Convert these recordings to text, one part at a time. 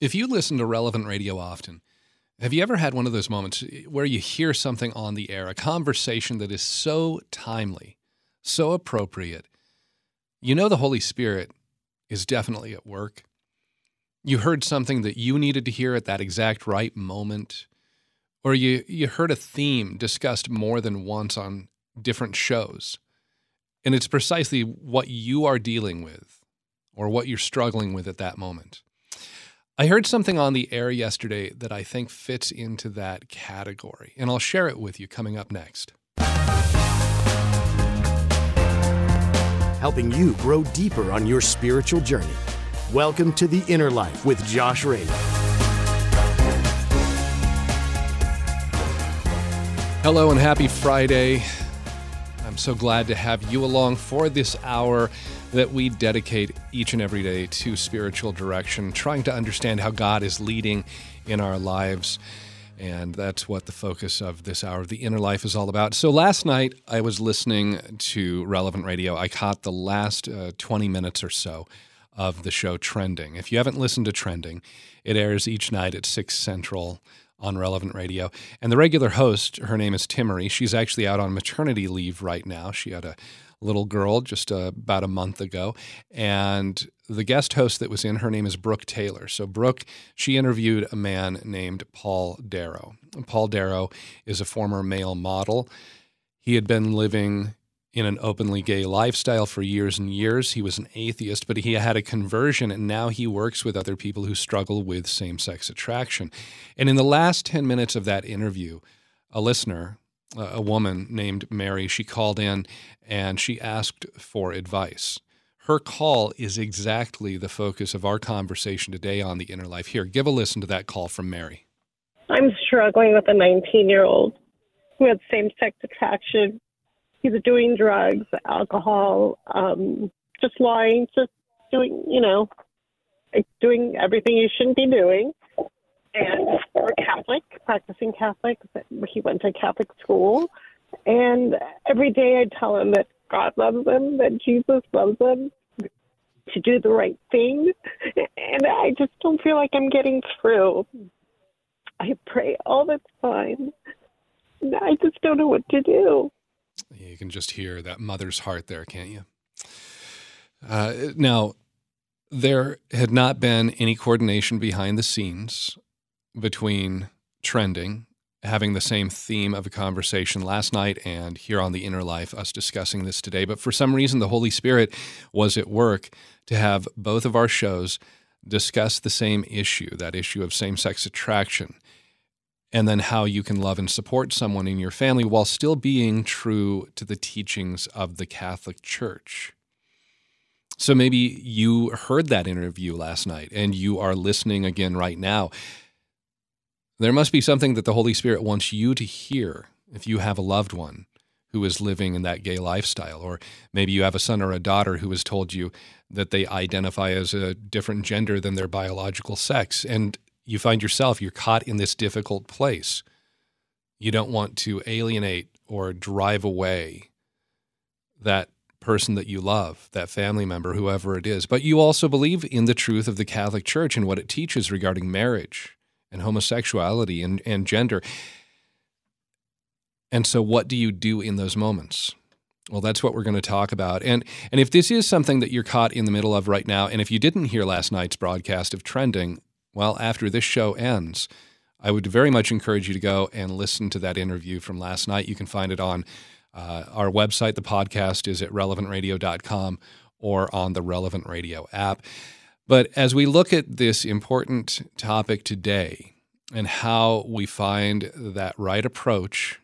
If you listen to relevant radio often, have you ever had one of those moments where you hear something on the air, a conversation that is so timely, so appropriate? You know the Holy Spirit is definitely at work. You heard something that you needed to hear at that exact right moment, or you, you heard a theme discussed more than once on different shows. And it's precisely what you are dealing with or what you're struggling with at that moment. I heard something on the air yesterday that I think fits into that category, and I'll share it with you coming up next. Helping you grow deeper on your spiritual journey. Welcome to The Inner Life with Josh Raymond. Hello and happy Friday. I'm so glad to have you along for this hour that we dedicate each and every day to spiritual direction, trying to understand how God is leading in our lives. And that's what the focus of this hour of the inner life is all about. So last night, I was listening to Relevant Radio. I caught the last uh, 20 minutes or so of the show Trending. If you haven't listened to Trending, it airs each night at 6 Central on Relevant Radio. And the regular host, her name is Timmerie. She's actually out on maternity leave right now. She had a little girl just uh, about a month ago. And the guest host that was in, her name is Brooke Taylor. So, Brooke, she interviewed a man named Paul Darrow. Paul Darrow is a former male model. He had been living in an openly gay lifestyle for years and years. He was an atheist, but he had a conversion, and now he works with other people who struggle with same sex attraction. And in the last 10 minutes of that interview, a listener, a woman named Mary, she called in and she asked for advice. Her call is exactly the focus of our conversation today on the inner life. Here, give a listen to that call from Mary. I'm struggling with a 19 year old who has same sex attraction. He's doing drugs, alcohol, um, just lying, just doing, you know, doing everything you shouldn't be doing and we're Catholic, practicing Catholic. He went to Catholic school, and every day I tell him that God loves him, that Jesus loves him, to do the right thing, and I just don't feel like I'm getting through. I pray all the time. I just don't know what to do. You can just hear that mother's heart there, can't you? Uh, now, there had not been any coordination behind the scenes between trending, having the same theme of a conversation last night, and here on the inner life, us discussing this today. But for some reason, the Holy Spirit was at work to have both of our shows discuss the same issue that issue of same sex attraction. And then how you can love and support someone in your family while still being true to the teachings of the Catholic Church. So maybe you heard that interview last night and you are listening again right now. There must be something that the Holy Spirit wants you to hear if you have a loved one who is living in that gay lifestyle, or maybe you have a son or a daughter who has told you that they identify as a different gender than their biological sex, and you find yourself, you're caught in this difficult place. You don't want to alienate or drive away that person that you love, that family member, whoever it is. But you also believe in the truth of the Catholic Church and what it teaches regarding marriage and homosexuality and, and gender. And so, what do you do in those moments? Well, that's what we're going to talk about. And and if this is something that you're caught in the middle of right now, and if you didn't hear last night's broadcast of trending, well, after this show ends, I would very much encourage you to go and listen to that interview from last night. You can find it on uh, our website. The podcast is at relevantradio.com or on the Relevant Radio app. But as we look at this important topic today and how we find that right approach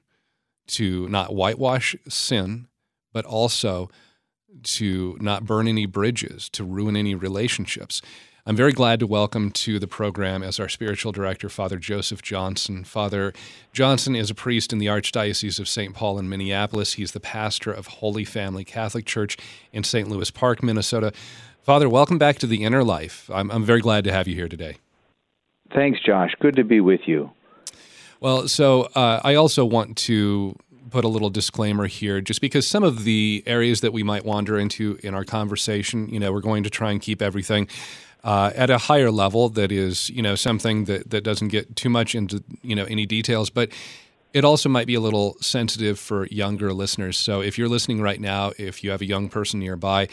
to not whitewash sin, but also to not burn any bridges, to ruin any relationships. I'm very glad to welcome to the program as our spiritual director, Father Joseph Johnson. Father Johnson is a priest in the Archdiocese of St. Paul in Minneapolis. He's the pastor of Holy Family Catholic Church in St. Louis Park, Minnesota. Father, welcome back to the inner life. I'm, I'm very glad to have you here today. Thanks, Josh. Good to be with you. Well, so uh, I also want to put a little disclaimer here, just because some of the areas that we might wander into in our conversation, you know, we're going to try and keep everything uh, at a higher level that is, you know, something that, that doesn't get too much into, you know, any details, but it also might be a little sensitive for younger listeners. So if you're listening right now, if you have a young person nearby,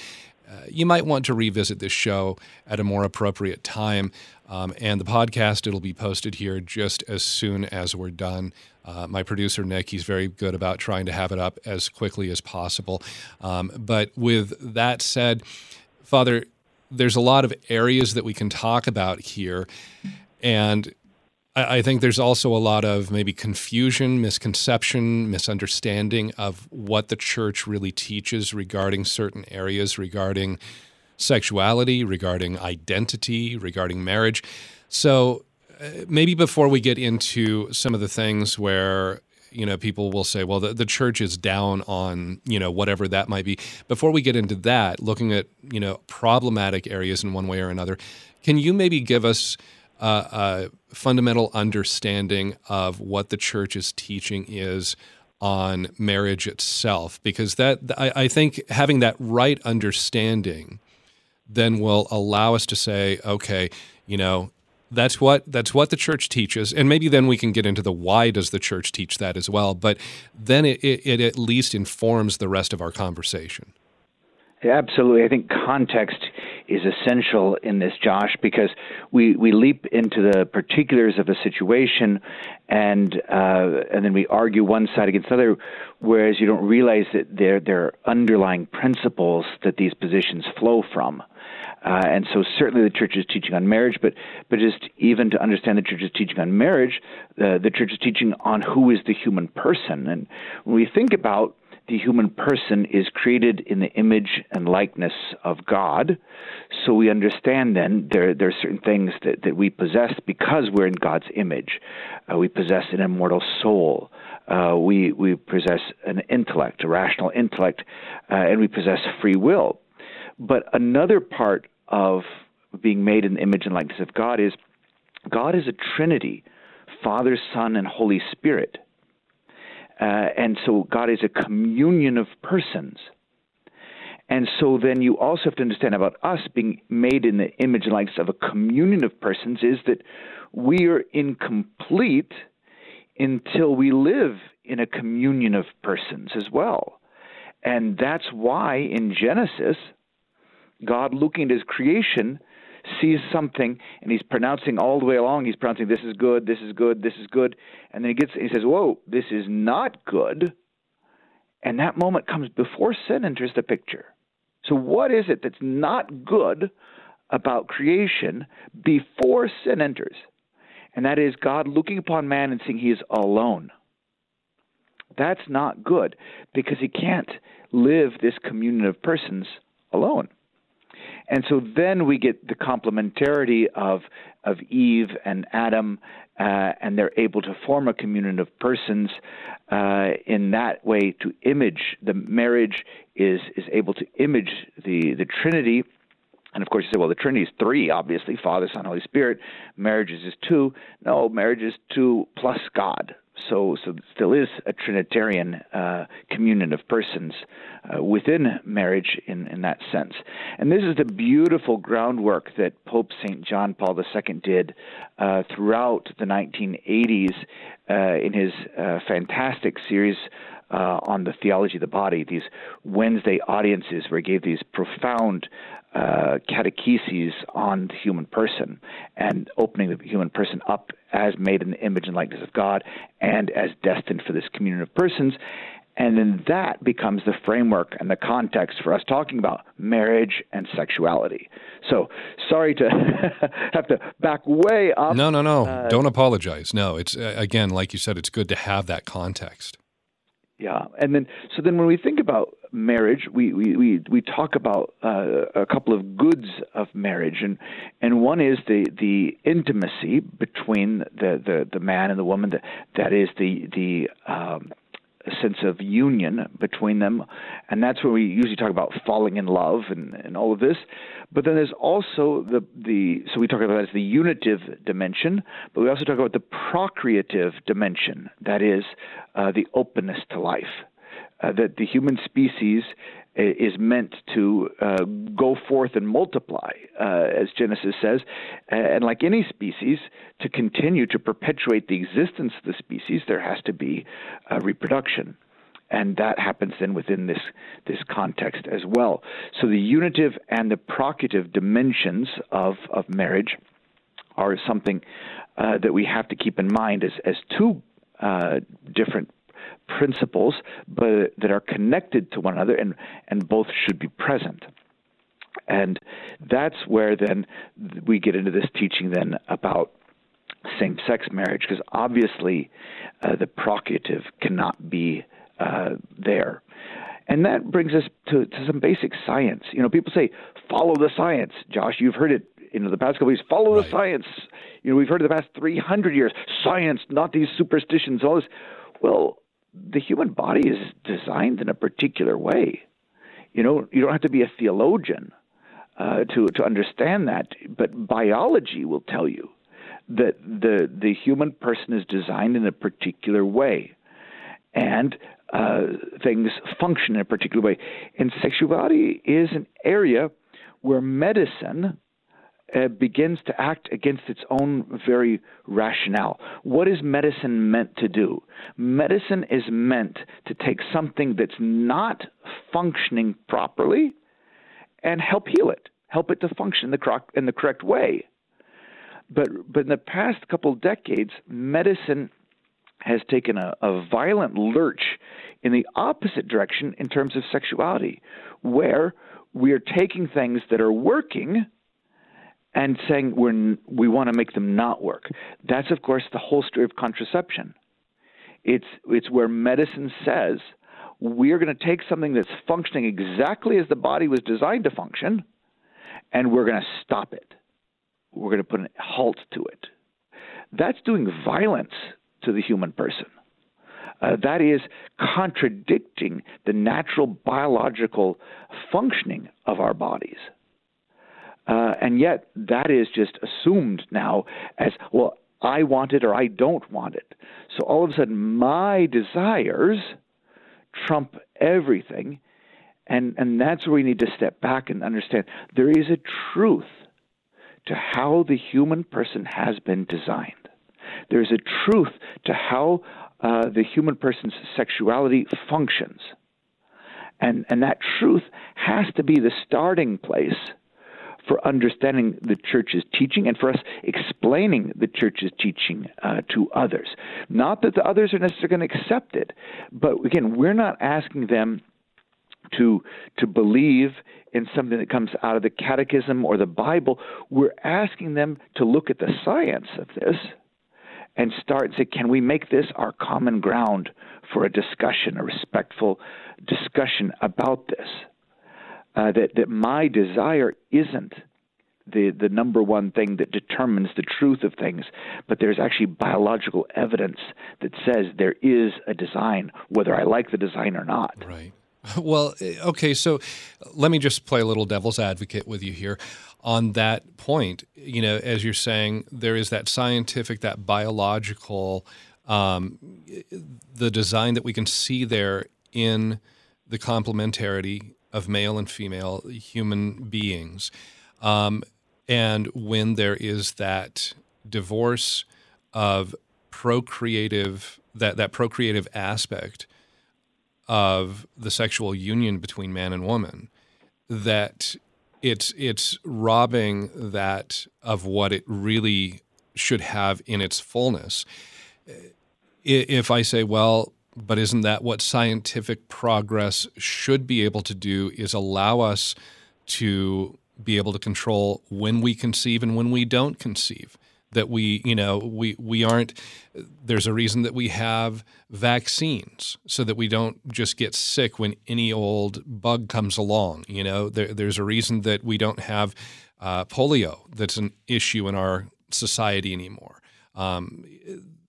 uh, you might want to revisit this show at a more appropriate time. Um, and the podcast, it'll be posted here just as soon as we're done. Uh, my producer, Nick, he's very good about trying to have it up as quickly as possible. Um, but with that said, Father, there's a lot of areas that we can talk about here. And I, I think there's also a lot of maybe confusion, misconception, misunderstanding of what the church really teaches regarding certain areas, regarding sexuality, regarding identity, regarding marriage. So uh, maybe before we get into some of the things where you know people will say well the, the church is down on you know whatever that might be before we get into that looking at you know problematic areas in one way or another can you maybe give us a fundamental understanding of what the church is teaching is on marriage itself because that I, I think having that right understanding then will allow us to say okay you know that's what that's what the church teaches and maybe then we can get into the why does the church teach that as well but then it, it, it at least informs the rest of our conversation Absolutely. I think context is essential in this, Josh, because we, we leap into the particulars of a situation and uh, and then we argue one side against the other, whereas you don't realize that there, there are underlying principles that these positions flow from. Uh, and so certainly the church is teaching on marriage, but but just even to understand the church is teaching on marriage, uh, the church is teaching on who is the human person. And when we think about the human person is created in the image and likeness of God. So we understand then there, there are certain things that, that we possess because we're in God's image. Uh, we possess an immortal soul. Uh, we, we possess an intellect, a rational intellect, uh, and we possess free will. But another part of being made in the image and likeness of God is God is a Trinity Father, Son, and Holy Spirit. Uh, and so God is a communion of persons. And so then you also have to understand about us being made in the image and likeness of a communion of persons is that we are incomplete until we live in a communion of persons as well. And that's why in Genesis, God looking at his creation sees something and he's pronouncing all the way along. He's pronouncing, "This is good, this is good, this is good," and then he gets, he says, "Whoa, this is not good." And that moment comes before sin enters the picture. So, what is it that's not good about creation before sin enters? And that is God looking upon man and seeing he is alone. That's not good because he can't live this communion of persons alone. And so then we get the complementarity of of Eve and Adam, uh, and they're able to form a communion of persons uh, in that way to image the marriage is is able to image the the Trinity. And of course, you say, well, the Trinity is three, obviously Father, Son, Holy Spirit. Marriage is two. No, marriage is two plus God. So, so still is a Trinitarian uh, communion of persons uh, within marriage in, in that sense. And this is the beautiful groundwork that Pope St. John Paul II did uh, throughout the 1980s uh, in his uh, fantastic series uh, on the theology of the body, these Wednesday audiences where he gave these profound uh, catecheses on the human person and opening the human person up as made in the image and likeness of God and as destined for this communion of persons. And then that becomes the framework and the context for us talking about marriage and sexuality. So sorry to have to back way up. No, no, no. Uh, Don't apologize. No, it's uh, again, like you said, it's good to have that context. Yeah, and then so then when we think about marriage, we we we, we talk about uh, a couple of goods of marriage, and and one is the the intimacy between the the, the man and the woman. That that is the the um, sense of union between them, and that's where we usually talk about falling in love and, and all of this. But then there's also the the so we talk about that as the unitive dimension, but we also talk about the procreative dimension. That is uh, the openness to life. Uh, that the human species is meant to uh, go forth and multiply, uh, as Genesis says, and like any species, to continue to perpetuate the existence of the species, there has to be uh, reproduction. And that happens then within this, this context as well. So the unitive and the procreative dimensions of, of marriage are something uh, that we have to keep in mind as, as two uh, different principles, but that are connected to one another, and and both should be present. And that's where then we get into this teaching then about same-sex marriage, because obviously uh, the procreative cannot be uh, there. And that brings us to, to some basic science. You know, people say, follow the science. Josh, you've heard it you know the past couple of years follow right. the science you know we've heard it the past 300 years science not these superstitions all this well the human body is designed in a particular way. You know, you don't have to be a theologian uh, to to understand that, but biology will tell you that the the human person is designed in a particular way, and uh, things function in a particular way. And sexuality is an area where medicine uh, begins to act against its own very rationale. What is medicine meant to do? Medicine is meant to take something that's not functioning properly and help heal it, help it to function in the correct, in the correct way. But, but in the past couple decades, medicine has taken a, a violent lurch in the opposite direction in terms of sexuality, where we are taking things that are working and saying we're, we want to make them not work. That's, of course, the whole story of contraception. It's, it's where medicine says we're going to take something that's functioning exactly as the body was designed to function, and we're going to stop it. We're going to put a halt to it. That's doing violence to the human person. Uh, that is contradicting the natural biological functioning of our bodies. Uh, and yet, that is just assumed now as, well, I want it or I don't want it. So all of a sudden, my desires trump everything. And, and that's where we need to step back and understand there is a truth to how the human person has been designed. There's a truth to how uh, the human person's sexuality functions. And, and that truth has to be the starting place for understanding the church's teaching and for us explaining the church's teaching uh, to others. Not that the others are necessarily going to accept it, but again, we're not asking them to to believe in something that comes out of the catechism or the Bible. We're asking them to look at the science of this and start and say, can we make this our common ground for a discussion, a respectful discussion about this? Uh, that that my desire isn't the the number one thing that determines the truth of things, but there's actually biological evidence that says there is a design, whether I like the design or not. Right. Well, eh, okay, so let me just play a little devil's advocate with you here on that point. You know, as you're saying, there is that scientific, that biological, um, the design that we can see there in the complementarity of male and female human beings. Um, and when there is that divorce of procreative, that, that procreative aspect of the sexual union between man and woman, that it's it's robbing that of what it really should have in its fullness. If I say, well, but isn't that what scientific progress should be able to do is allow us to be able to control when we conceive and when we don't conceive? That we you know we we aren't there's a reason that we have vaccines so that we don't just get sick when any old bug comes along you know? There, there's a reason that we don't have uh, polio that's an issue in our society anymore. Um,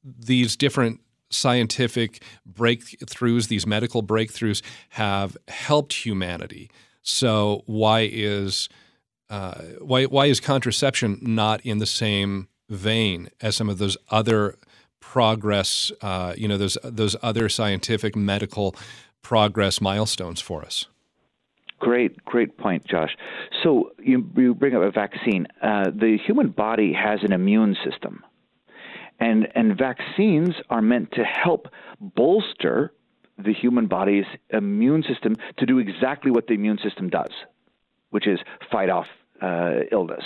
these different scientific breakthroughs, these medical breakthroughs, have helped humanity. So why is uh, why why is contraception not in the same vein as some of those other progress? Uh, you know, those those other scientific medical progress milestones for us. Great, great point, Josh. So you, you bring up a vaccine. Uh, the human body has an immune system, and and vaccines are meant to help bolster the human body's immune system to do exactly what the immune system does, which is fight off uh, illness.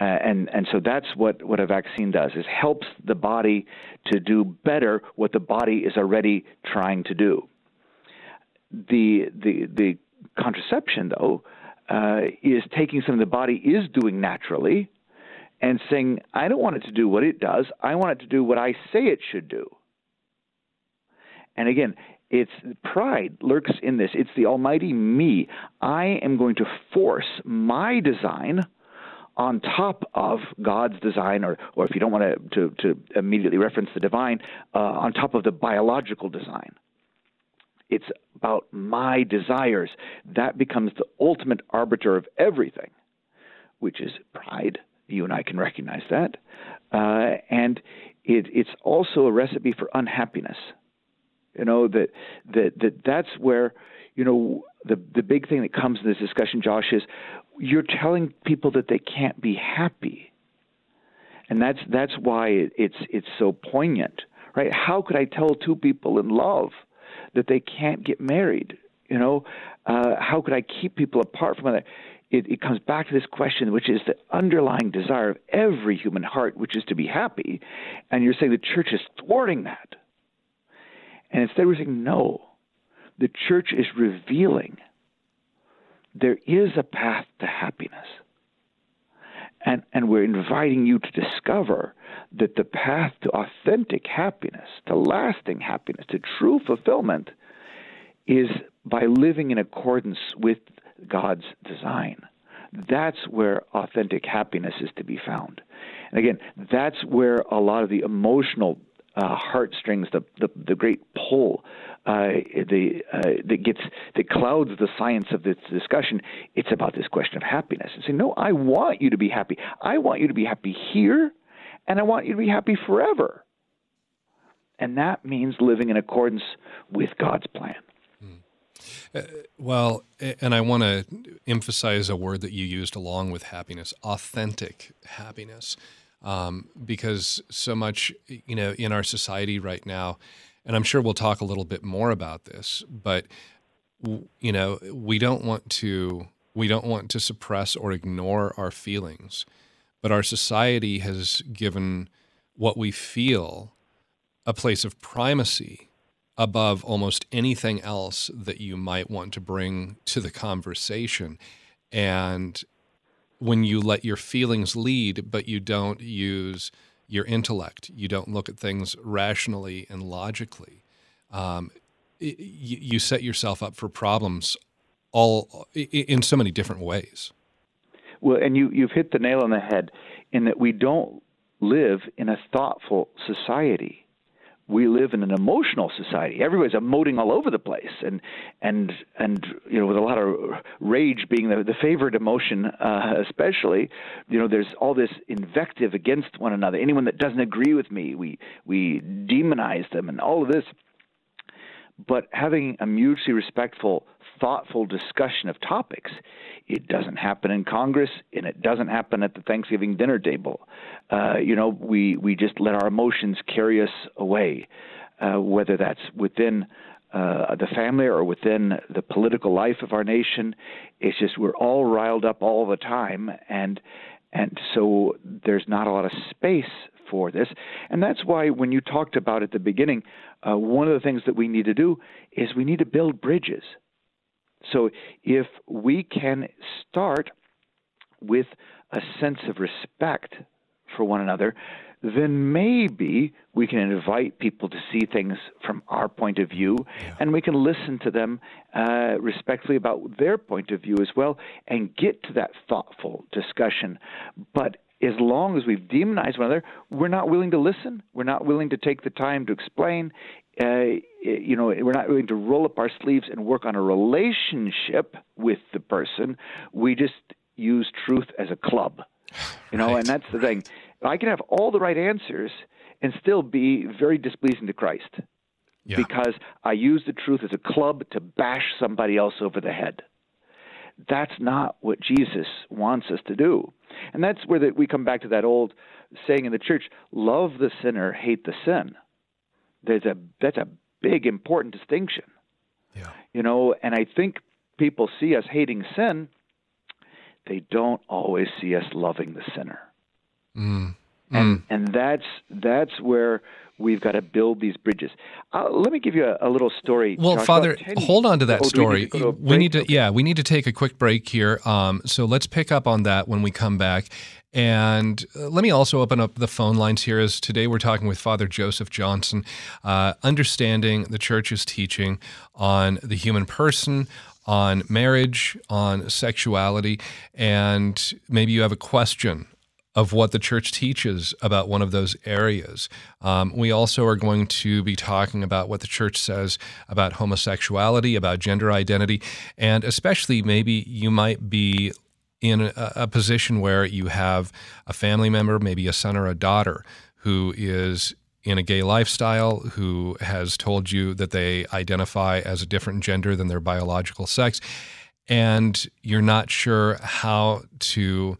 Uh, and and so that's what, what a vaccine does is helps the body to do better what the body is already trying to do. The the the contraception though uh, is taking something the body is doing naturally and saying I don't want it to do what it does. I want it to do what I say it should do. And again, it's pride lurks in this. It's the almighty me. I am going to force my design on top of God's design, or, or if you don't want to, to, to immediately reference the divine, uh, on top of the biological design. It's about my desires. That becomes the ultimate arbiter of everything, which is pride. You and I can recognize that. Uh, and it, it's also a recipe for unhappiness. You know that that that that's where you know the the big thing that comes in this discussion, Josh, is you're telling people that they can't be happy, and that's that's why it, it's it's so poignant, right? How could I tell two people in love that they can't get married? You know, uh, how could I keep people apart from one another? It, it comes back to this question, which is the underlying desire of every human heart, which is to be happy, and you're saying the church is thwarting that. And instead, we're saying, no, the church is revealing there is a path to happiness. And, and we're inviting you to discover that the path to authentic happiness, to lasting happiness, to true fulfillment, is by living in accordance with God's design. That's where authentic happiness is to be found. And again, that's where a lot of the emotional uh, heartstrings, the, the, the great pull uh, the, uh, that gets that clouds the science of this discussion. It's about this question of happiness. And say, no, I want you to be happy. I want you to be happy here, and I want you to be happy forever. And that means living in accordance with God's plan. Uh, well, and I want to emphasize a word that you used along with happiness authentic happiness. Um, because so much, you know, in our society right now, and I'm sure we'll talk a little bit more about this, but you know, we don't want to we don't want to suppress or ignore our feelings, but our society has given what we feel a place of primacy above almost anything else that you might want to bring to the conversation. And when you let your feelings lead, but you don't use your intellect, you don't look at things rationally and logically, um, you, you set yourself up for problems all in so many different ways. Well, and you, you've hit the nail on the head in that we don't live in a thoughtful society we live in an emotional society. Everybody's emoting all over the place, and and and you know, with a lot of rage being the, the favorite emotion, uh, especially, you know, there's all this invective against one another. Anyone that doesn't agree with me, we we demonize them, and all of this. But having a mutually respectful, thoughtful discussion of topics, it doesn't happen in Congress, and it doesn't happen at the Thanksgiving dinner table. Uh, you know, we we just let our emotions carry us away, uh, whether that's within. Uh, the family or within the political life of our nation, it's just we're all riled up all the time, and and so there's not a lot of space for this. And that's why when you talked about at the beginning, uh, one of the things that we need to do is we need to build bridges. So if we can start with a sense of respect for one another, then maybe we can invite people to see things from our point of view, yeah. and we can listen to them uh, respectfully about their point of view as well, and get to that thoughtful discussion. But as long as we've demonized one another, we're not willing to listen. We're not willing to take the time to explain. Uh, you know, we're not willing to roll up our sleeves and work on a relationship with the person. We just use truth as a club, you know, right. and that's the thing. I can have all the right answers and still be very displeasing to Christ. yeah. because I use the truth as a club to bash somebody else over the head. That's not what Jesus wants us to do. And that's where the, we come back to that old saying in the church love the sinner, hate the sin. There's a, that's a big, important distinction. Yeah. You know, and I think people see us hating sin, they don't always see us loving the sinner. Mm. And, mm. and that's that's where we've got to build these bridges. Uh, let me give you a, a little story. Well, Josh, Father, hold on to that oh, story. We need to, we need to, yeah, we need to take a quick break here. Um, so let's pick up on that when we come back. And uh, let me also open up the phone lines here as today we're talking with Father Joseph Johnson, uh, understanding the church's teaching on the human person, on marriage, on sexuality, and maybe you have a question of what the church teaches about one of those areas. Um, we also are going to be talking about what the church says about homosexuality, about gender identity, and especially maybe you might be in a, a position where you have a family member, maybe a son or a daughter, who is in a gay lifestyle who has told you that they identify as a different gender than their biological sex, and you're not sure how to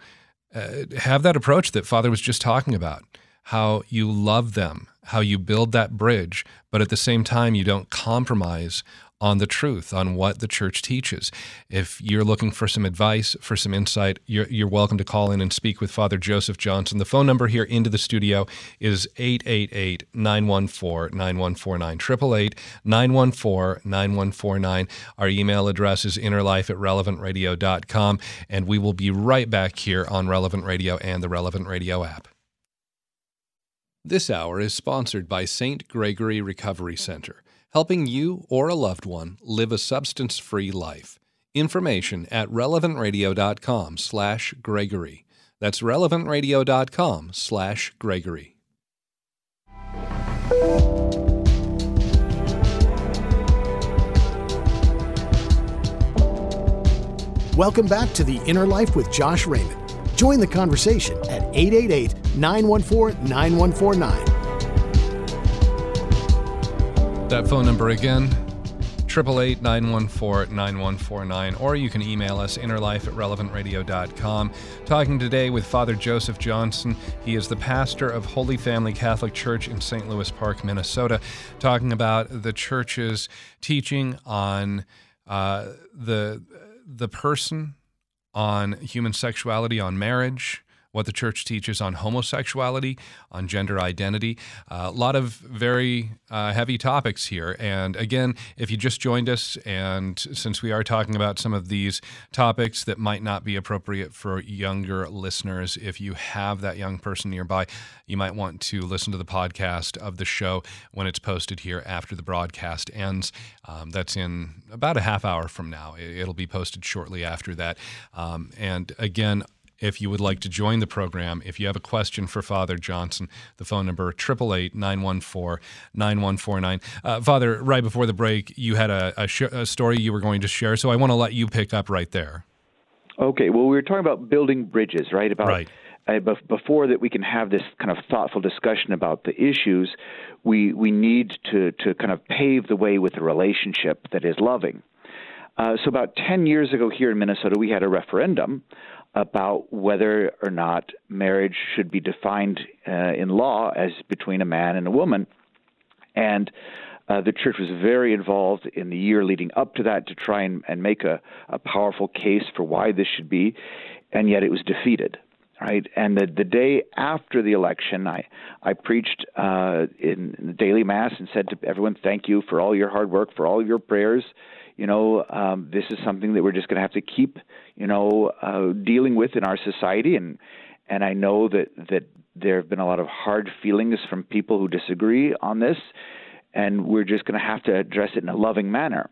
uh, have that approach that Father was just talking about how you love them, how you build that bridge, but at the same time, you don't compromise on the truth, on what the church teaches. If you're looking for some advice, for some insight, you're, you're welcome to call in and speak with Father Joseph Johnson. The phone number here into the studio is 888 914 9149. 888 914 9149. Our email address is innerlife at relevantradio.com, and we will be right back here on Relevant Radio and the Relevant Radio app. This hour is sponsored by St. Gregory Recovery Center helping you or a loved one live a substance-free life. Information at relevantradio.com slash Gregory. That's relevantradio.com slash Gregory. Welcome back to The Inner Life with Josh Raymond. Join the conversation at 888 914 9149 that phone number again, 888-914-9149, or you can email us innerlife at relevantradio.com. Talking today with Father Joseph Johnson. He is the pastor of Holy Family Catholic Church in St. Louis Park, Minnesota, talking about the church's teaching on uh, the the person, on human sexuality, on marriage, what the church teaches on homosexuality, on gender identity. Uh, a lot of very uh, heavy topics here. And again, if you just joined us, and since we are talking about some of these topics that might not be appropriate for younger listeners, if you have that young person nearby, you might want to listen to the podcast of the show when it's posted here after the broadcast ends. Um, that's in about a half hour from now. It'll be posted shortly after that. Um, and again, if you would like to join the program. If you have a question for Father Johnson, the phone number 888-914-9149. Uh, Father, right before the break, you had a, a, sh- a story you were going to share, so I want to let you pick up right there. Okay. Well, we were talking about building bridges, right? About right. Uh, before that we can have this kind of thoughtful discussion about the issues, we we need to to kind of pave the way with a relationship that is loving. Uh, so about 10 years ago here in Minnesota, we had a referendum about whether or not marriage should be defined uh, in law as between a man and a woman. And uh, the church was very involved in the year leading up to that to try and, and make a, a powerful case for why this should be, and yet it was defeated. Right, and the the day after the election, I I preached uh, in, in the daily mass and said to everyone, "Thank you for all your hard work, for all your prayers, you know, um, this is something that we're just going to have to keep, you know, uh, dealing with in our society. And and I know that that there have been a lot of hard feelings from people who disagree on this, and we're just going to have to address it in a loving manner.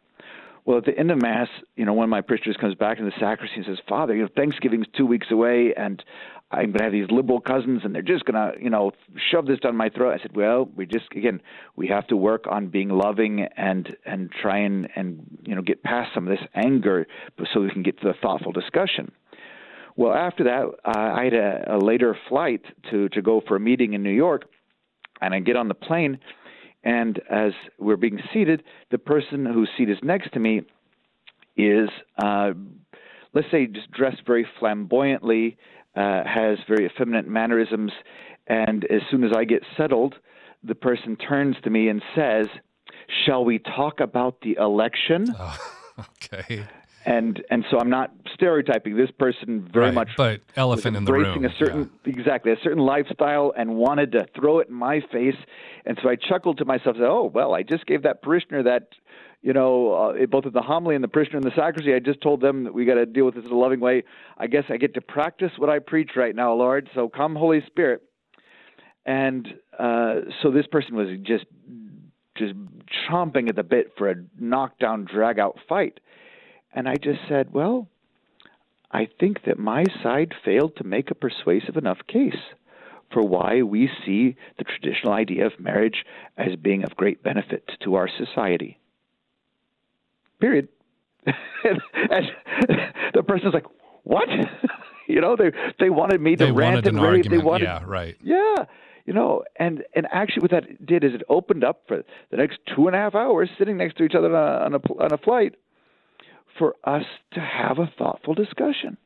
Well, at the end of Mass, you know, one of my parishioners comes back in the sacristy and says, Father, you know, Thanksgiving's two weeks away, and I'm going to have these liberal cousins, and they're just going to, you know, shove this down my throat. I said, well, we just again, we have to work on being loving and and try and and you know get past some of this anger, so we can get to the thoughtful discussion. Well, after that, uh, I had a, a later flight to to go for a meeting in New York, and I get on the plane, And as we're being seated, the person whose seat is next to me is, uh, let's say, just dressed very flamboyantly, uh, has very effeminate mannerisms, and as soon as I get settled, the person turns to me and says, Shall we talk about the election? Okay. And and so I'm not stereotyping this person very right, much, but elephant in the room. a certain yeah. exactly a certain lifestyle and wanted to throw it in my face. And so I chuckled to myself, said, "Oh well, I just gave that parishioner that." You know, uh, both in the homily and the parishioner in the sacristy, I just told them that we got to deal with this in a loving way. I guess I get to practice what I preach right now, Lord. So come, Holy Spirit. And uh, so this person was just just chomping at the bit for a knockdown, drag out fight. And I just said, well, I think that my side failed to make a persuasive enough case for why we see the traditional idea of marriage as being of great benefit to our society. Period. and the person's like, "What?" you know, they they wanted me to they rant and rave. Argument. They wanted, yeah, right. Yeah, you know, and and actually, what that did is it opened up for the next two and a half hours, sitting next to each other on a on a, on a flight, for us to have a thoughtful discussion.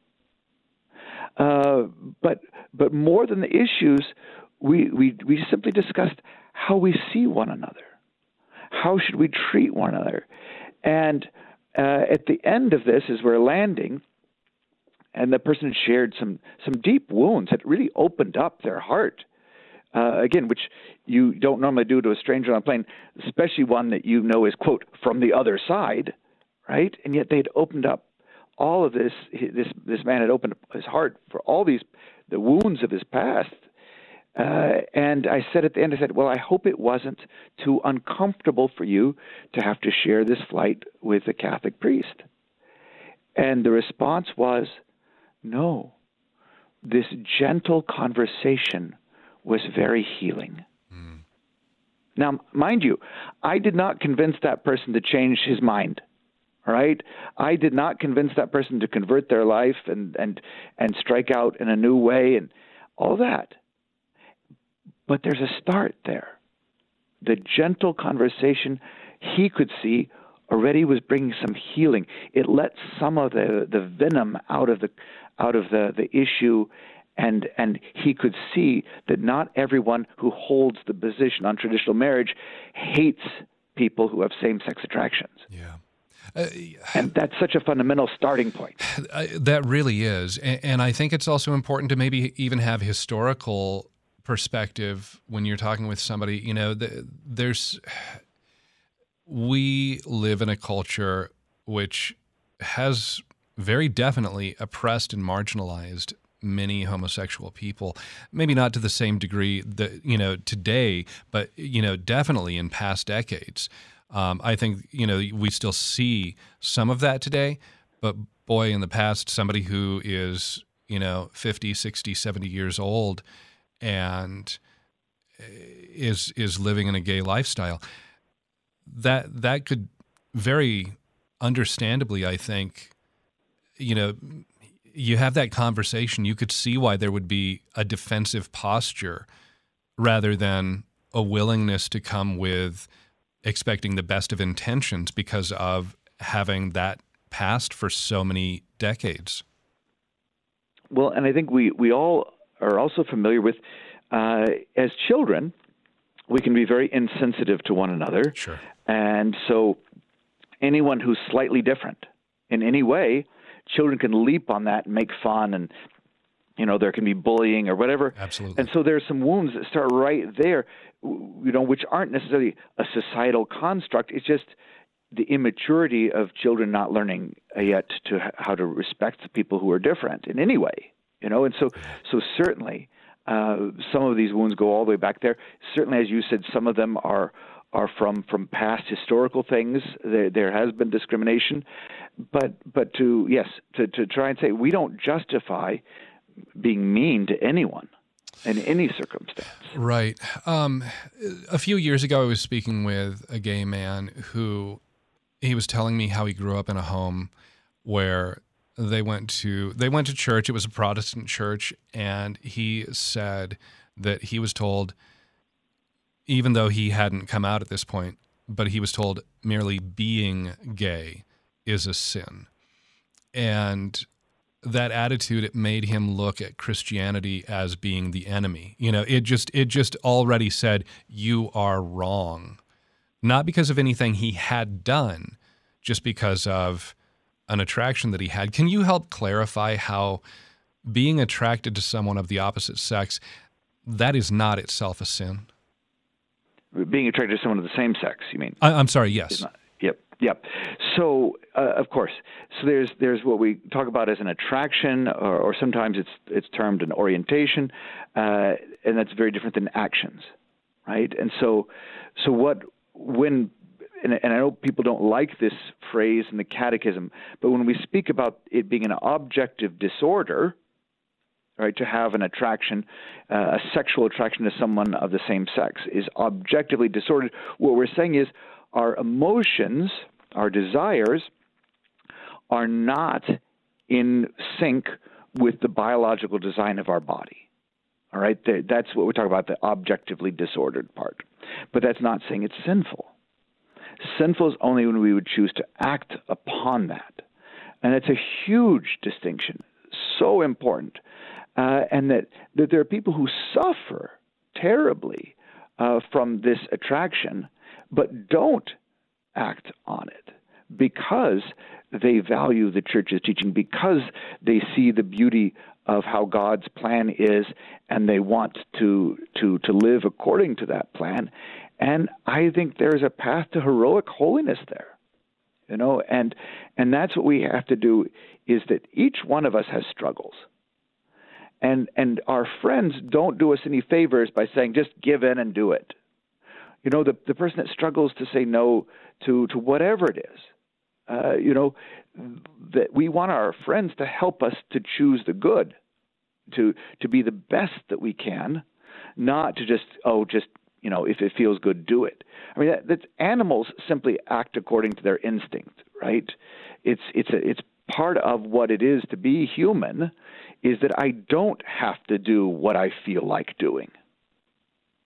Uh, but but more than the issues, we, we we simply discussed how we see one another. How should we treat one another? And uh, at the end of this, as we're landing, and the person shared some some deep wounds that really opened up their heart. Uh, again, which you don't normally do to a stranger on a plane, especially one that you know is quote from the other side right? And yet they'd opened up all of this. This this man had opened up his heart for all these the wounds of his past. Uh, and I said at the end, I said, "Well, I hope it wasn't too uncomfortable for you to have to share this flight with a Catholic priest." And the response was, "No. This gentle conversation was very healing." Mm. Now, mind you, I did not convince that person to change his mind right? I did not convince that person to convert their life and and and strike out in a new way and all that. But there's a start there. The gentle conversation he could see already was bringing some healing. It let some of the the venom out of the out of the the issue and and he could see that not everyone who holds the position on traditional marriage hates people who have same sex attractions. Yeah. Uh, and that's such a fundamental starting point. That really is. And, I think it's also important to maybe even have historical perspective when you're talking with somebody. You know, the, there's, we live in a culture which has very definitely oppressed and marginalized many homosexual people maybe not to the same degree that you know today but you know definitely in past decades um, I think you know we still see some of that today, but boy, in the past, somebody who is you know 50, 60, 70 years old and eh, is is living in a gay lifestyle, that that could very understandably, I think, you know, you have that conversation, you could see why there would be a defensive posture rather than a willingness to come with expecting the best of intentions because of having that past for so many decades. Well, and I think we, we all are also familiar with, uh, as children, we can be very insensitive to one another. Sure. And so anyone who's slightly different in any way, children can leap on that and make fun and you know there can be bullying or whatever absolutely and so there's some wounds that start right there you know, which aren't necessarily a societal construct. It's just the immaturity of children not learning yet to how to respect the people who are different in any way. You know, and so so certainly uh, some of these wounds go all the way back there. Certainly, as you said, some of them are are from from past historical things. There, there has been discrimination, but but to yes, to to try and say we don't justify being mean to anyone in any circumstance. Right. Um, a few years ago, I was speaking with a gay man who he was telling me how he grew up in a home where they went to they went to church. It was a Protestant church, and he said that he was told even though he hadn't come out at this point, but he was told merely being gay is a sin. And that attitude it made him look at Christianity as being the enemy. You know, it just it just already said you are wrong. Not because of anything he had done, just because of an attraction that he had. Can you help clarify how being attracted to someone of the opposite sex that is not itself a sin? Being attracted to someone of the same sex, you mean? I, am sorry, yes. Yep, yep. So, uh, of course, so there's there's what we talk about as an attraction, or, or sometimes it's it's termed an orientation, uh, and that's very different than actions, right? And so, so what when and, and I know people don't like this phrase in the catechism, but when we speak about it being an objective disorder, right, to have an attraction, uh, a sexual attraction to someone of the same sex is objectively disordered. What we're saying is our emotions, our desires, are not in sync with the biological design of our body. All right, that's what we're talking about, the objectively disordered part. But that's not saying it's sinful. Sinful is only when we would choose to act upon that. And it's a huge distinction, so important. Uh, and that, that there are people who suffer terribly uh, from this attraction, but don't act on it because they value the church's teaching, because they see the beauty of how God's plan is, and they want to to to live according to that plan. And I think there's a path to heroic holiness there. You know, and and that's what we have to do is that each one of us has struggles. And and our friends don't do us any favors by saying just give in and do it. You know, the the person that struggles to say no to to whatever it is, uh, you know, that we want our friends to help us to choose the good, to to be the best that we can, not to just oh just you know, if it feels good, do it. I mean, that, that animals simply act according to their instinct, right? It's it's a, it's part of what it is to be human, is that I don't have to do what I feel like doing.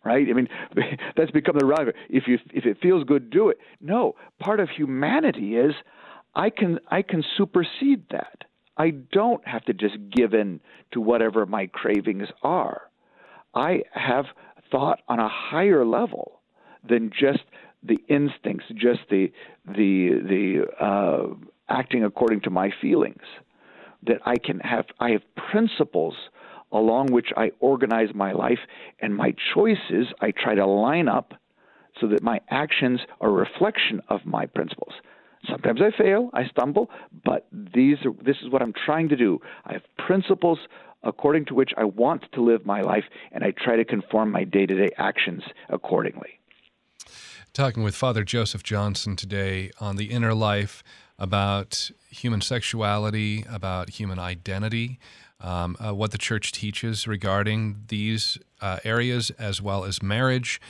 Right? I mean, that's become the right. If you if it feels good, do it. No, part of humanity is I can I can supersede that. I don't have to just give in to whatever my cravings are. I have thought on a higher level than just the instincts, just the the the uh, acting according to my feelings. That I can have I have principles along which I organize my life and my choices I try to line up so that my actions are a reflection of my principles. Sometimes I fail, I stumble, but these are, this is what I'm trying to do. I have principles according to which I want to live my life, and I try to conform my day to day actions accordingly. Talking with Father Joseph Johnson today on the inner life about human sexuality, about human identity, um, uh, what the church teaches regarding these uh, areas, as well as marriage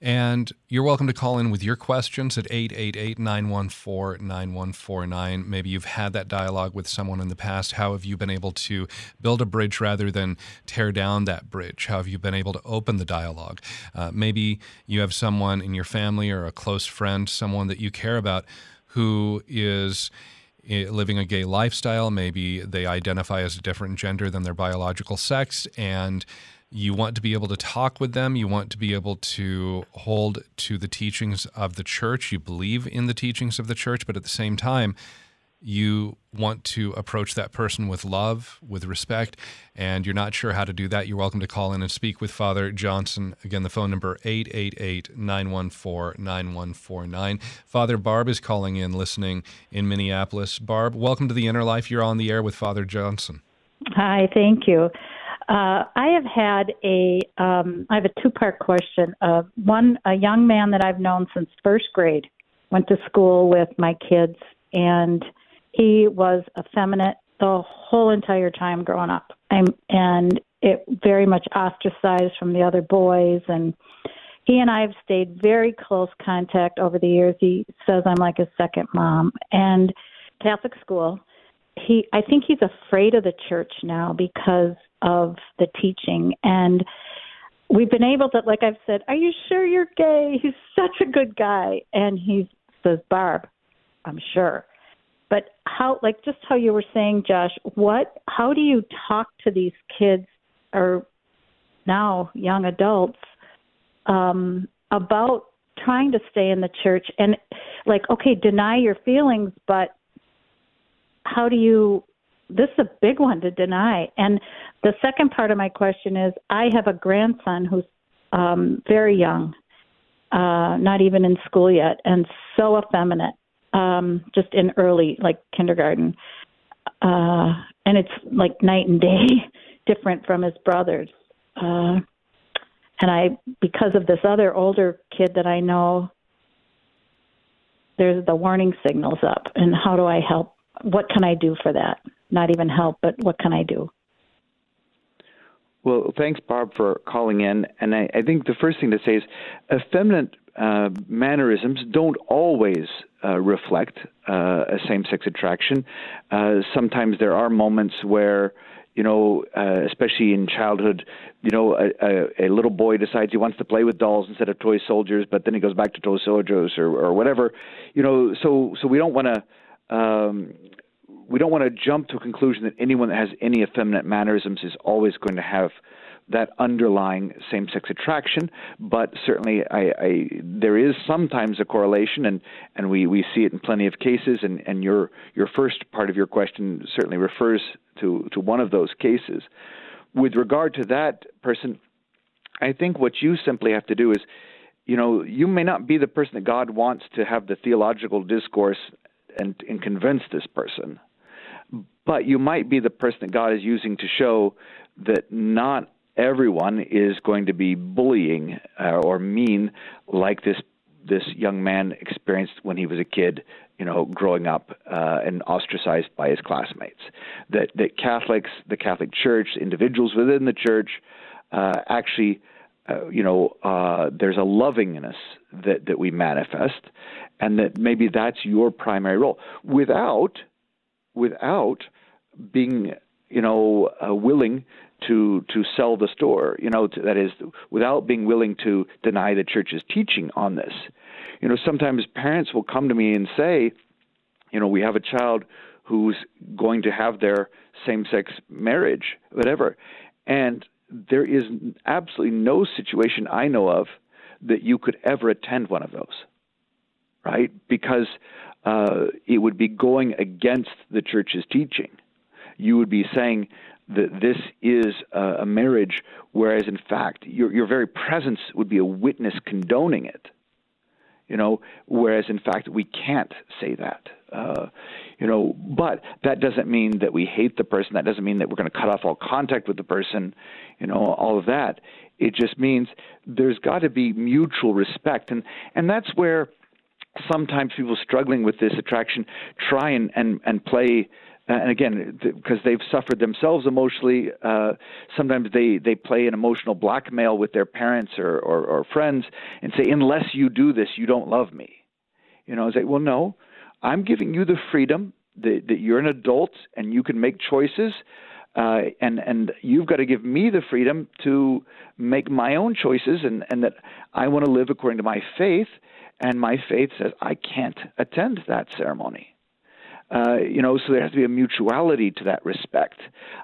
and you're welcome to call in with your questions at 888 914 9149. Maybe you've had that dialogue with someone in the past. How have you been able to build a bridge rather than tear down that bridge? How have you been able to open the dialogue? Uh, maybe you have someone in your family or a close friend, someone that you care about, who is living a gay lifestyle. Maybe they identify as a different gender than their biological sex. And you want to be able to talk with them. You want to be able to hold to the teachings of the church. You believe in the teachings of the church, but at the same time, you want to approach that person with love, with respect, and you're not sure how to do that, you're welcome to call in and speak with Father Johnson. Again, the phone number 888-914-9149. Father Barb is calling in listening in Minneapolis. Barb, welcome to the Inner Life. You're on the air with Father Johnson. Hi, thank you. Uh, I have had a um, I have a two part question. Uh, one, a young man that I've known since first grade went to school with my kids, and he was effeminate the whole entire time growing up. I'm, and it very much ostracized from the other boys and he and I have stayed very close contact over the years. He says I'm like his second mom and Catholic school. He I think he's afraid of the church now because of the teaching. And we've been able to, like I've said, are you sure you're gay? He's such a good guy. And he says, Barb, I'm sure. But how, like just how you were saying, Josh, what, how do you talk to these kids or now young adults um, about trying to stay in the church and like, okay, deny your feelings, but how do you this is a big one to deny. And the second part of my question is I have a grandson who's um, very young, uh, not even in school yet, and so effeminate, um, just in early, like kindergarten. Uh, and it's like night and day different from his brothers. Uh, and I, because of this other older kid that I know, there's the warning signals up. And how do I help? What can I do for that? not even help, but what can I do? Well, thanks, Barb, for calling in. And I, I think the first thing to say is effeminate uh, mannerisms don't always uh, reflect uh, a same sex attraction. Uh, sometimes there are moments where, you know, uh, especially in childhood, you know, a, a, a, little boy decides he wants to play with dolls instead of toy soldiers, but then he goes back to toy soldiers or, or whatever. You know, so so we don't want to um, we don't want to jump to a conclusion that anyone that has any effeminate mannerisms is always going to have that underlying same-sex attraction, but certainly I, I, there is sometimes a correlation, and, and we, we see it in plenty of cases. And, and your your first part of your question certainly refers to to one of those cases. With regard to that person, I think what you simply have to do is, you know, you may not be the person that God wants to have the theological discourse and, and convince this person but you might be the person that God is using to show that not everyone is going to be bullying uh, or mean like this this young man experienced when he was a kid, you know, growing up uh, and ostracized by his classmates. That that Catholics, the Catholic Church, individuals within the church, uh, actually, uh, you know, uh, there's a lovingness that that we manifest, and that maybe that's your primary role. Without without being you know uh, willing to to sell the store you know to, that is without being willing to deny the church's teaching on this. You know sometimes parents will come to me and say you know we have a child who's going to have their same sex marriage whatever. And there is absolutely no situation i know of that you could ever attend one of those right? Because uh, it would be going against the church's teaching. You would be saying that this is a, marriage, whereas in fact your your very presence would be a witness condoning it. You know, whereas in fact we can't say that. Uh, you know, but that doesn't mean that we hate the person. That doesn't mean that we're going to cut off all contact with the person. You know, all of that. It just means there's got to be mutual respect, and and that's where sometimes people struggling with this attraction try and and, and play and again because they've suffered themselves emotionally uh, sometimes they they play an emotional blackmail with their parents or, or, or friends and say unless you do this you don't love me. You know I say well no. I'm giving you the freedom that, that you're an adult and you can make choices uh, and and you've got to give me the freedom to make my own choices and and that I want to live according to my faith. And my faith says I can't attend that ceremony. Uh, you know, so there has to be a mutuality to that respect.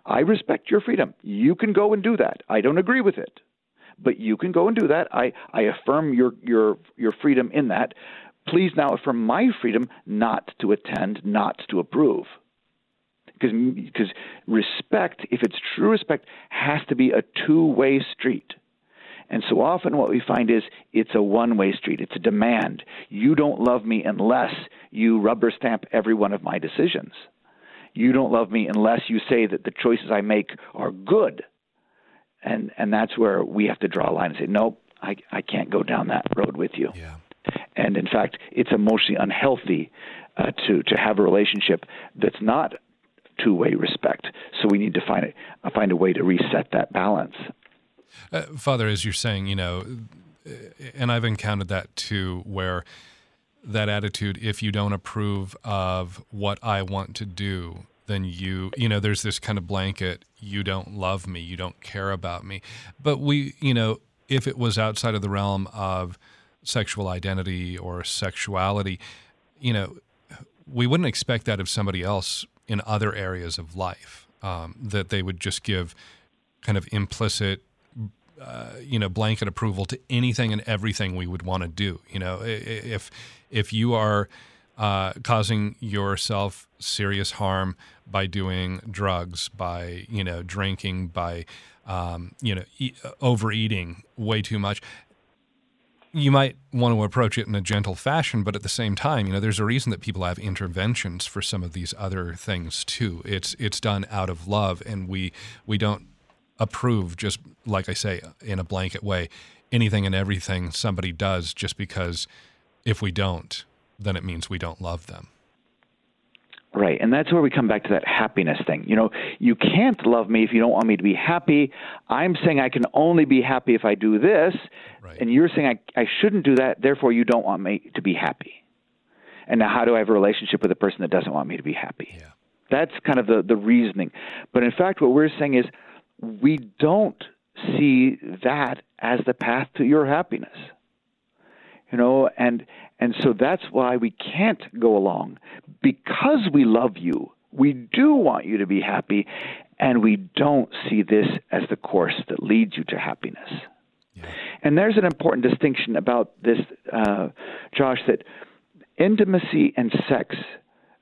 I respect your freedom. You can go and do that. I don't agree with it, but you can go and do that. I, I affirm your your your freedom in that. Please now affirm my freedom not to attend, not to approve. Because because respect, if it's true respect, has to be a two way street. And so often what we find is it's a one way street, it's a demand. You don't love me unless you rubber stamp every one of my decisions. You don't love me unless you say that the choices I make are good. And and that's where we have to draw a line and say, Nope, I, I can't go down that road with you. Yeah. And in fact, it's emotionally unhealthy uh, to to have a relationship that's not two way respect. So we need to find it find a way to reset that balance. Uh, Father, as you're saying, you know, and I've encountered that too, where that attitude, if you don't approve of what I want to do, then you, you know, there's this kind of blanket, you don't love me, you don't care about me. But we, you know, if it was outside of the realm of sexual identity or sexuality, you know, we wouldn't expect that of somebody else in other areas of life. Um, that they would just give kind of implicit, uh, you know, blanket approval to anything and everything we would want to do. You know, if if you are uh, causing yourself serious harm by doing drugs, by you know drinking, by um, you know e- overeating way too much, you might want to approach it in a gentle fashion, but at the same time, you know, there's a reason that people have interventions for some of these other things too. It's it's done out of love, and we we don't approve just like I say in a blanket way anything and everything somebody does just because if we don't, then it means we don't love them. Right. And that's where we come back to that happiness thing. You know, you can't love me if you don't want me to be happy. I'm saying I can only be happy if I do this. Right. And you're saying I, I shouldn't do that. Therefore, you don't want me to be happy. And now, how do I have a relationship with a person that doesn't want me to be happy? Yeah. That's kind of the, the reasoning. But in fact, what we're saying is we don't see that as the path to your happiness. You know and and so that's why we can't go along. Because we love you we do want you to be happy and we don't see this as the course that leads you to happiness. Yeah. and there's an important distinction about this uh, josh that intimacy and sex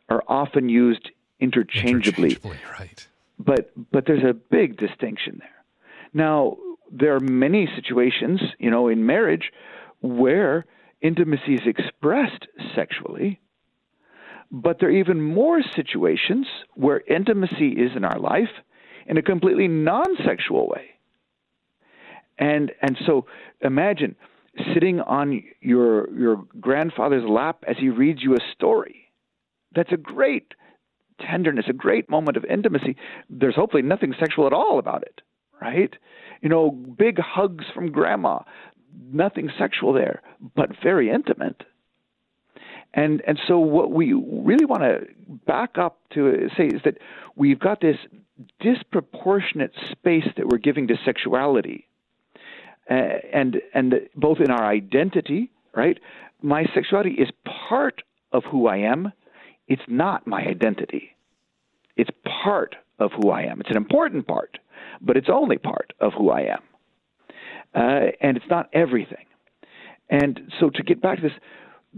are often used interchangeably, interchangeably right but but there's a big distinction there now there are many situations you know in marriage where intimacy is expressed sexually, but there are even more situations where intimacy is in our life in a completely non sexual way. And, and so imagine sitting on your, your grandfather's lap as he reads you a story. That's a great tenderness, a great moment of intimacy. There's hopefully nothing sexual at all about it, right? You know, big hugs from grandma nothing sexual there, but very intimate. And and so what we really want to back up to say is that we've got this disproportionate space that we're giving to sexuality, uh, and and both in our identity, right? My sexuality is part of who I am. It's not my identity. It's part of who I am. It's an important part, but it's only part of who I am uh, and it's not everything. And so to get back to this,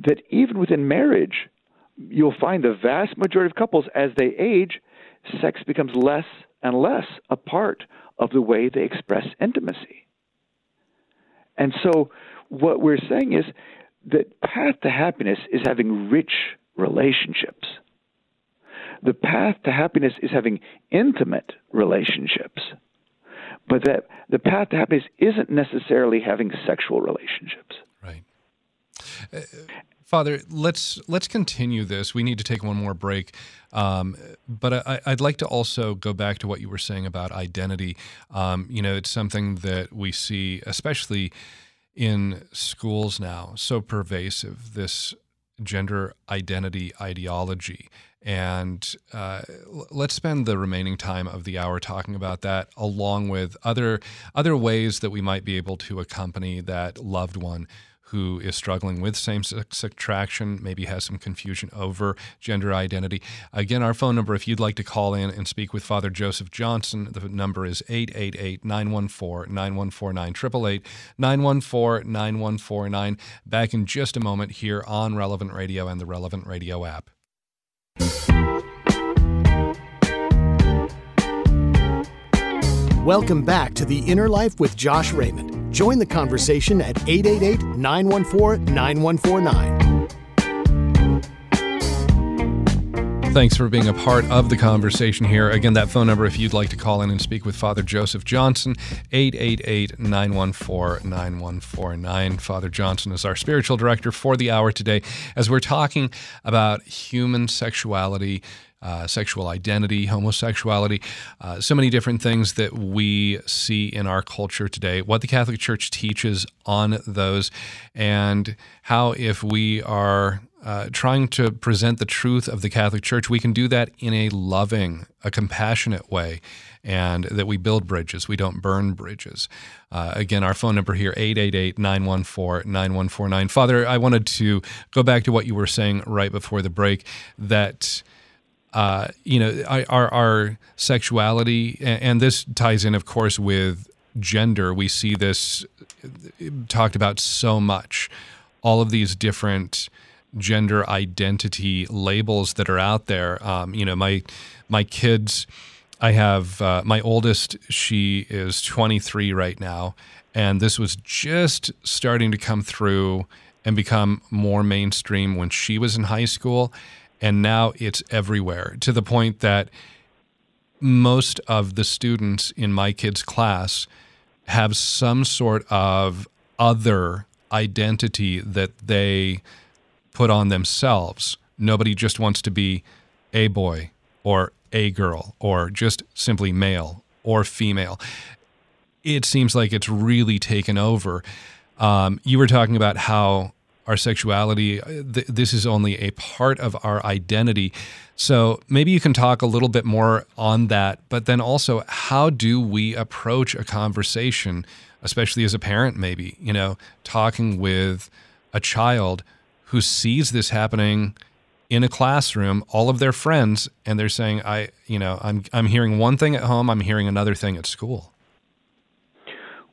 that even within marriage, you'll find the vast majority of couples, as they age, sex becomes less and less a part of the way they express intimacy. And so what we're saying is that path to happiness is having rich relationships. The path to happiness is having intimate relationships. But that the path to happiness isn't necessarily having sexual relationships. Right. Uh, Father, let's let's continue this. We need to take one more break, um, but I, would like to also go back to what you were saying about identity. Um, you know, it's something that we see, especially in schools now, so pervasive. This gender identity ideology. And uh, let's spend the remaining time of the hour talking about that, along with other other ways that we might be able to accompany that loved one who is struggling with same sex attraction, maybe has some confusion over gender identity. Again, our phone number, if you'd like to call in and speak with Father Joseph Johnson, the number is 888 914 9149, 888 914 9149. Back in just a moment here on Relevant Radio and the Relevant Radio app. Welcome back to The Inner Life with Josh Raymond. Join the conversation at 888 914 9149. Thanks for being a part of the conversation here. Again, that phone number, if you'd like to call in and speak with Father Joseph Johnson, 888 914 9149. Father Johnson is our spiritual director for the hour today as we're talking about human sexuality uh, sexual identity, homosexuality, uh, so many different things that we see in our culture today, what the Catholic Church teaches on those, and how if we are uh, trying to present the truth of the Catholic Church, we can do that in a loving, a compassionate way, and that we build bridges. We don't burn bridges. Uh, again, our phone number here, 888 914 9149. Father, I wanted to go back to what you were saying right before the break that. Uh, you know, our, our sexuality, and this ties in, of course, with gender. We see this talked about so much. All of these different gender identity labels that are out there. Um, you know, my my kids. I have uh, my oldest. She is 23 right now, and this was just starting to come through and become more mainstream when she was in high school, and now it's everywhere to the point that most of the students in my kids' class have some sort of other identity that they put on themselves. Nobody just wants to be a boy or a girl or just simply male or female. It seems like it's really taken over. Um, you were talking about how our sexuality, uh, th- this is only a part of our identity. So maybe you can talk a little bit more on that, but then also, how do we approach a conversation, especially as a parent, maybe, you know, talking with a child who sees this happening in a classroom, all of their friends, and they're saying, "I, you know, I'm I'm hearing one thing at home, I'm hearing another thing at school."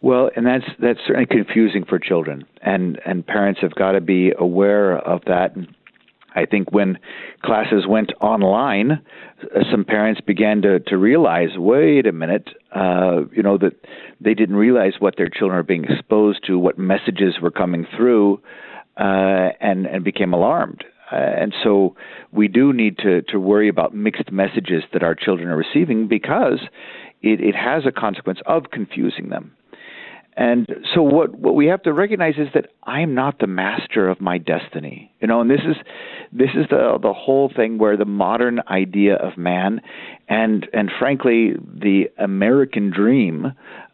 Well, and that's that's certainly confusing for children, and and parents have got to be aware of that. I think when classes went online, uh, some parents began to to realize, wait a minute, uh, you know, that they didn't realize what their children are being exposed to, what messages were coming through uh, and and became alarmed. Uh, and so we do need to to worry about mixed messages that our children are receiving because it, it has a consequence of confusing them. And so what what we have to recognize is that I'm not the master of my destiny. You know, and this is this is the the whole thing where the modern idea of man and and frankly the American dream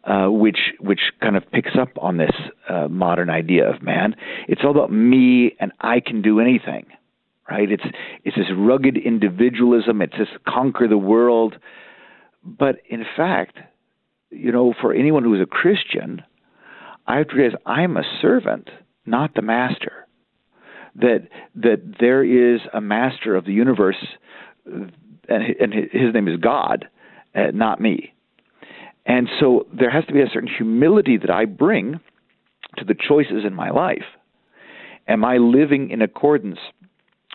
uh, which which kind of picks up on this uh, modern idea of man. It's all about me and I can do anything, right? It's it's this rugged individualism. It's this conquer the world. But in fact, you know, for anyone who is a Christian, I have to realize I'm a servant, not the master. That that there is a master of the universe, and and his name is God, uh, not me. And so there has to be a certain humility that I bring to the choices in my life. Am I living in accordance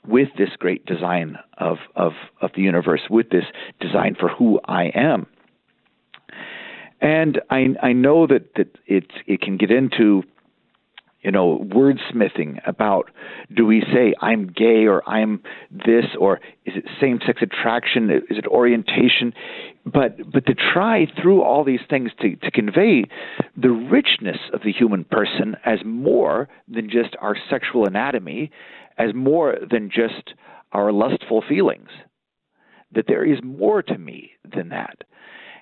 with this great design of, of, of the universe, with this design for who I am? And I, I know that, that it, it can get into you know, wordsmithing about do we say I'm gay or I'm this or is it same sex attraction? Is it orientation? But but to try through all these things to, to convey the richness of the human person as more than just our sexual anatomy, as more than just our lustful feelings. That there is more to me than that.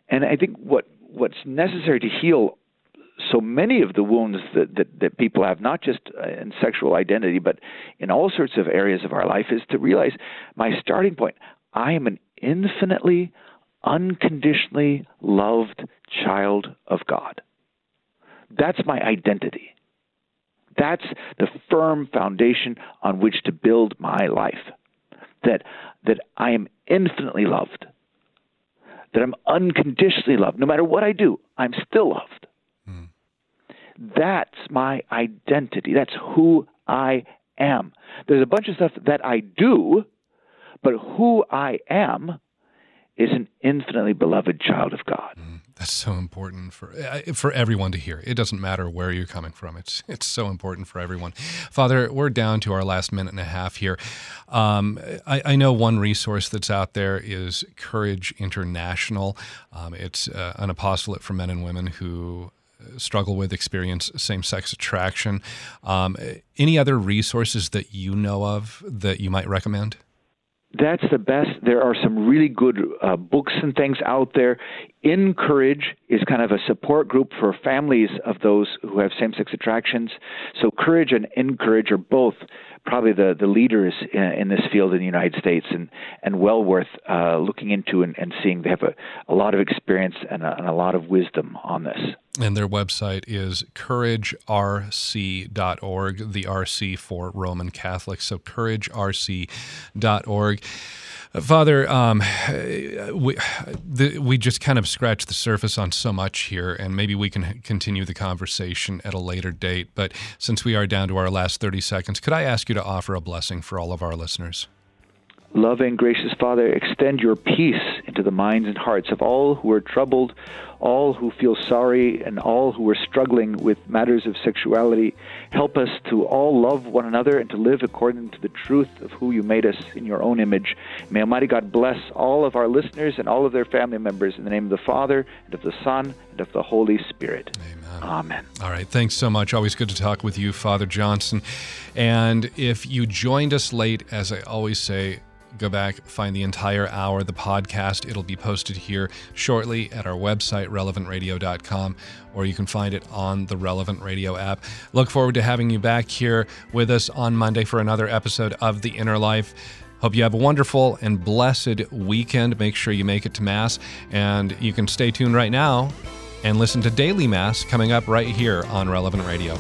And I think what what's necessary to heal so many of the wounds that, that, that people have, not just uh, in sexual identity, but in all sorts of areas of our life, is to realize my starting point. I am an infinitely, unconditionally loved child of God. That's my identity. That's the firm foundation on which to build my life. That, that I am infinitely loved. That I'm unconditionally loved. No matter what I do, I'm still loved that's my identity. That's who I am. There's a bunch of stuff that I do, but who I am is an infinitely beloved child of God. Mm, that's so important for for everyone to hear. It doesn't matter where you're coming from. It's it's so important for everyone. Father, we're down to our last minute and a half here. Um, I, I, know one resource that's out there is Courage International. Um, it's uh, an apostolate for men and women who struggle with, experience same sex attraction. Um, any other resources that you know of that you might recommend? That's the best. There are some really good uh, books and things out there. Encourage is kind of a support group for families of those who have same sex attractions. So, Courage and Encourage are both probably the, the leaders in, in this field in the United States and, and well worth uh, looking into and, and seeing. They have a, a lot of experience and a, and a lot of wisdom on this. And their website is couragerc.org, the RC for Roman Catholics. So couragerc.org. Father, um, we, the, we just kind of scratched the surface on so much here, and maybe we can continue the conversation at a later date. But since we are down to our last 30 seconds, could I ask you to offer a blessing for all of our listeners? Loving, gracious Father, extend your peace into the minds and hearts of all who are troubled, all who feel sorry, and all who are struggling with matters of sexuality. Help us to all love one another and to live according to the truth of who you made us in your own image. May Almighty God bless all of our listeners and all of their family members in the name of the Father, and of the Son, and of the Holy Spirit. Amen. Amen. All right. Thanks so much. Always good to talk with you, Father Johnson. And if you joined us late, as I always say, go back, find the entire hour, the podcast. It'll be posted here shortly at our website, relevantradio.com, or you can find it on the Relevant Radio app. Look forward to having you back here with us on Monday for another episode of The Inner Life. Hope you have a wonderful and blessed weekend. Make sure you make it to Mass, and you can stay tuned right now and listen to Daily Mass coming up right here on Relevant Radio.